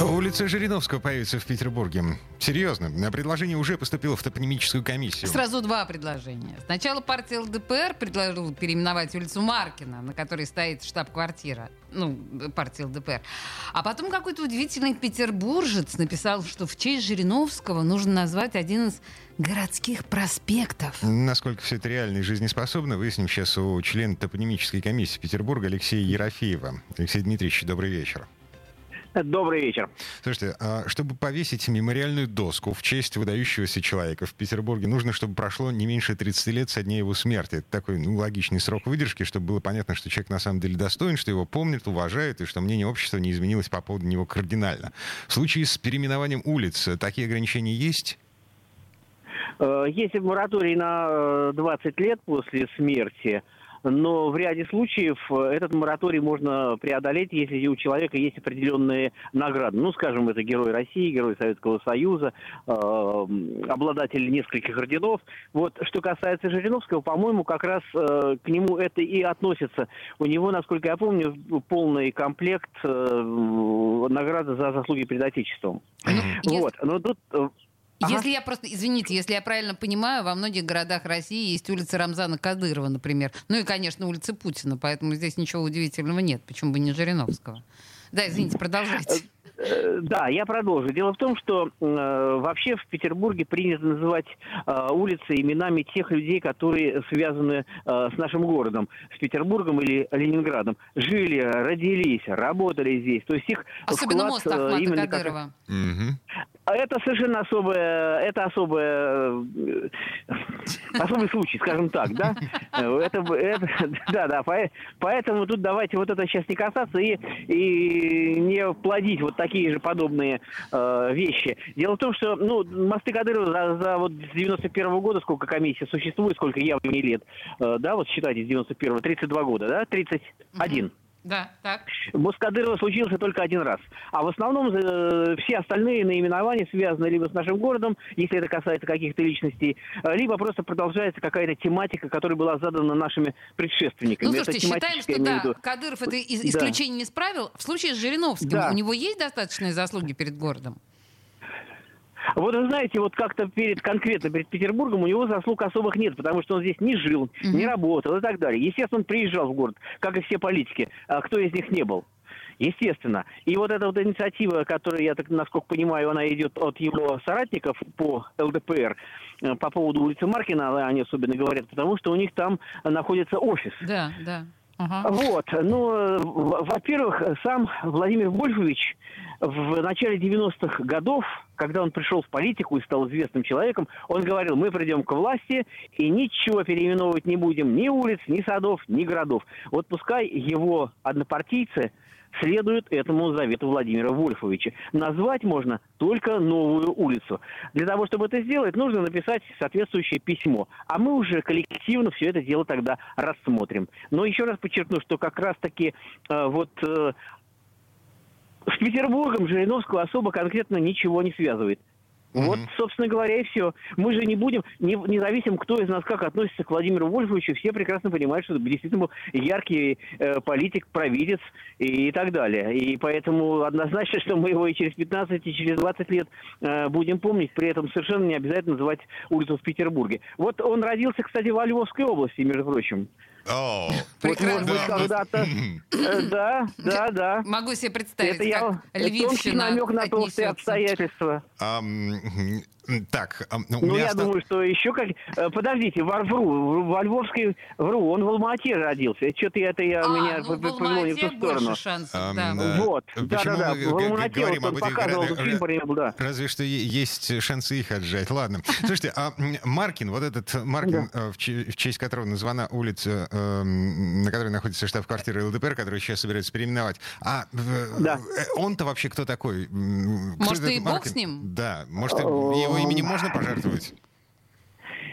Улица Жириновского появится в Петербурге. Серьезно, предложение уже поступило в топонимическую комиссию. Сразу два предложения. Сначала партия ЛДПР предложила переименовать улицу Маркина, на которой стоит штаб-квартира, ну, партии ЛДПР. А потом какой-то удивительный петербуржец написал, что в честь Жириновского нужно назвать один из городских проспектов. Насколько все это реально и жизнеспособно, выясним сейчас у члена топонимической комиссии Петербурга Алексея Ерофеева. Алексей Дмитриевич, добрый вечер. Добрый вечер. Слушайте, а чтобы повесить мемориальную доску в честь выдающегося человека в Петербурге, нужно, чтобы прошло не меньше 30 лет со дня его смерти. Это такой ну, логичный срок выдержки, чтобы было понятно, что человек на самом деле достоин, что его помнят, уважают, и что мнение общества не изменилось по поводу него кардинально. В случае с переименованием улиц такие ограничения есть? Э, есть мораторий на 20 э, лет после смерти – но в ряде случаев э, этот мораторий можно преодолеть, если у человека есть определенные награды. Ну, скажем, это Герой России, Герой Советского Союза, э, обладатель нескольких орденов. Вот, что касается Жириновского, по-моему, как раз э, к нему это и относится. У него, насколько я помню, полный комплект э, награды за заслуги перед Отечеством. Вот, но тут э, Ага. Если я просто, извините, если я правильно понимаю, во многих городах России есть улица Рамзана Кадырова, например. Ну и, конечно, улица Путина, поэтому здесь ничего удивительного нет. Почему бы не Жириновского? Да, извините, продолжайте. Э, да, я продолжу. Дело в том, что э, вообще в Петербурге принято называть э, улицы именами тех людей, которые связаны э, с нашим городом, с Петербургом или Ленинградом. Жили, родились, работали здесь. То есть их Особенно вклад, мост Ахмата э, именно Кадырова. Как... Угу. Это совершенно особое, это особое, э, особый случай, скажем так, да? Это, это, да, да, поэтому тут давайте вот это сейчас не касаться и, и не плодить вот такие же подобные э, вещи. Дело в том, что, ну, мосты Кадырова за, за вот с 91 -го года, сколько комиссия существует, сколько я мне лет, э, да, вот считайте, с 91 32 года, да, 31. Угу. Да, так. Москадырова случился только один раз. А в основном э, все остальные наименования связаны либо с нашим городом, если это касается каких-то личностей, э, либо просто продолжается какая-то тематика, которая была задана нашими предшественниками. Ну, слушайте, считаем, что да, виду... Кадыров это исключение да. не справил. В случае с Жириновским да. у него есть достаточные заслуги перед городом? Вот вы знаете, вот как-то перед конкретно перед Петербургом у него заслуг особых нет, потому что он здесь не жил, mm-hmm. не работал и так далее. Естественно, он приезжал в город, как и все политики. А кто из них не был? Естественно. И вот эта вот инициатива, которая, я так насколько понимаю, она идет от его соратников по ЛДПР, э, по поводу улицы Маркина, они особенно говорят, потому что у них там находится офис. Да, да. Ага. Вот. Ну, во-первых, сам Владимир Вольфович в начале 90-х годов, когда он пришел в политику и стал известным человеком, он говорил, мы придем к власти и ничего переименовывать не будем, ни улиц, ни садов, ни городов. Вот пускай его однопартийцы следуют этому завету Владимира Вольфовича. Назвать можно только новую улицу. Для того, чтобы это сделать, нужно написать соответствующее письмо. А мы уже коллективно все это дело тогда рассмотрим. Но еще раз подчеркну, что как раз-таки э, вот э, с Петербургом Жириновского особо конкретно ничего не связывает. Mm-hmm. Вот, собственно говоря, и все. Мы же не будем, не, независимо, кто из нас как относится к Владимиру Вольфовичу, все прекрасно понимают, что это действительно был яркий э, политик, провидец и, и так далее. И поэтому однозначно, что мы его и через 15, и через 20 лет э, будем помнить, при этом совершенно не обязательно называть улицу в Петербурге. Вот он родился, кстати, в Львовской области, между прочим. О, вот, может быть, когда-то... Э, да, да, да. Могу себе представить, Это я... Львивщина намек на толстые обстоятельства. Так, ну, ну я оста... думаю, что еще как... Э, подождите, во, вру, во Львовской вру, он в Алмате родился. Что-то это я, а, меня ну, повело не в ту сторону. Шансов, а, да. Вот, да-да-да, в Алмате вот он показывал, этих фильм был, да. Разве что есть шансы их отжать. Ладно. Слушайте, а Маркин, вот этот Маркин, да. Э, в честь которого названа улица, эм, на которой находится штаб-квартира ЛДПР, которую сейчас собираются переименовать, а да. Э, он-то вообще кто такой? Может, и бог с ним? Да, может, его именем можно пожертвовать?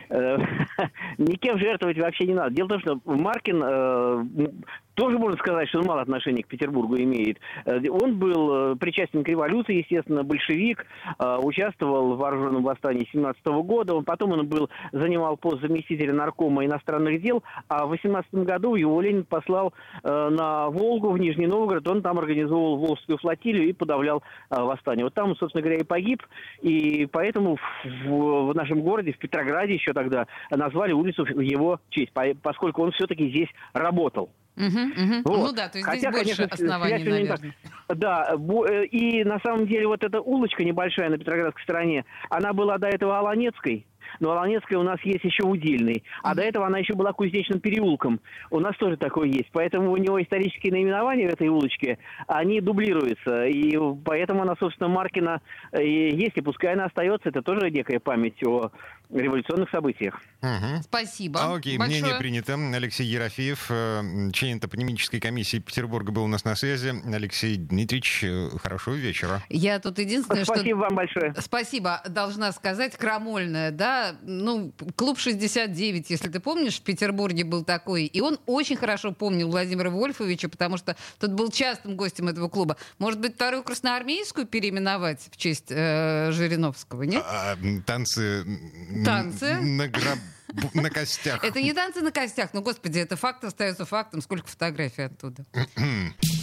Э, никем жертвовать вообще не надо. Дело в том, что Маркин, э, тоже можно сказать, что он мало отношения к Петербургу имеет. Э, он был э, причастен к революции, естественно, большевик, э, участвовал в вооруженном восстании 17 года. Он, потом он был, занимал пост заместителя наркома иностранных дел, а в 18 году его Ленин послал на Волгу, в Нижний Новгород. Он там организовал Волжскую флотилию и подавлял восстание. Вот там, собственно говоря, и погиб. И поэтому в, нашем городе, в Петрограде еще тогда, назвали улицу в его честь, поскольку он все-таки здесь работал. Угу, угу. Вот. Ну да, то есть Хотя, здесь больше конечно, оснований, наверное. Да, э, и на самом деле вот эта улочка небольшая на Петроградской стороне, она была до этого Аланецкой, но Аланецкая у нас есть еще удельный. А mm-hmm. до этого она еще была Кузнечным переулком. У нас тоже такое есть. Поэтому у него исторические наименования в этой улочке, они дублируются. И поэтому она, собственно, Маркина есть. И пускай она остается, это тоже некая память о революционных событиях. Угу. Спасибо. А, окей, большое. мнение принято. Алексей Ерофеев, э, член топонимической комиссии Петербурга, был у нас на связи. Алексей Дмитриевич, э, хорошего вечера. Я тут единственное, Спасибо что... Спасибо вам большое. Спасибо, должна сказать, крамольная, да, ну, клуб 69, если ты помнишь, в Петербурге был такой, и он очень хорошо помнил Владимира Вольфовича, потому что тот был частым гостем этого клуба. Может быть, вторую красноармейскую переименовать в честь э, Жириновского, нет? А, а танцы Танцы. На, гроб... на костях. Это не танцы на костях, но, господи, это факт остается фактом. Сколько фотографий оттуда.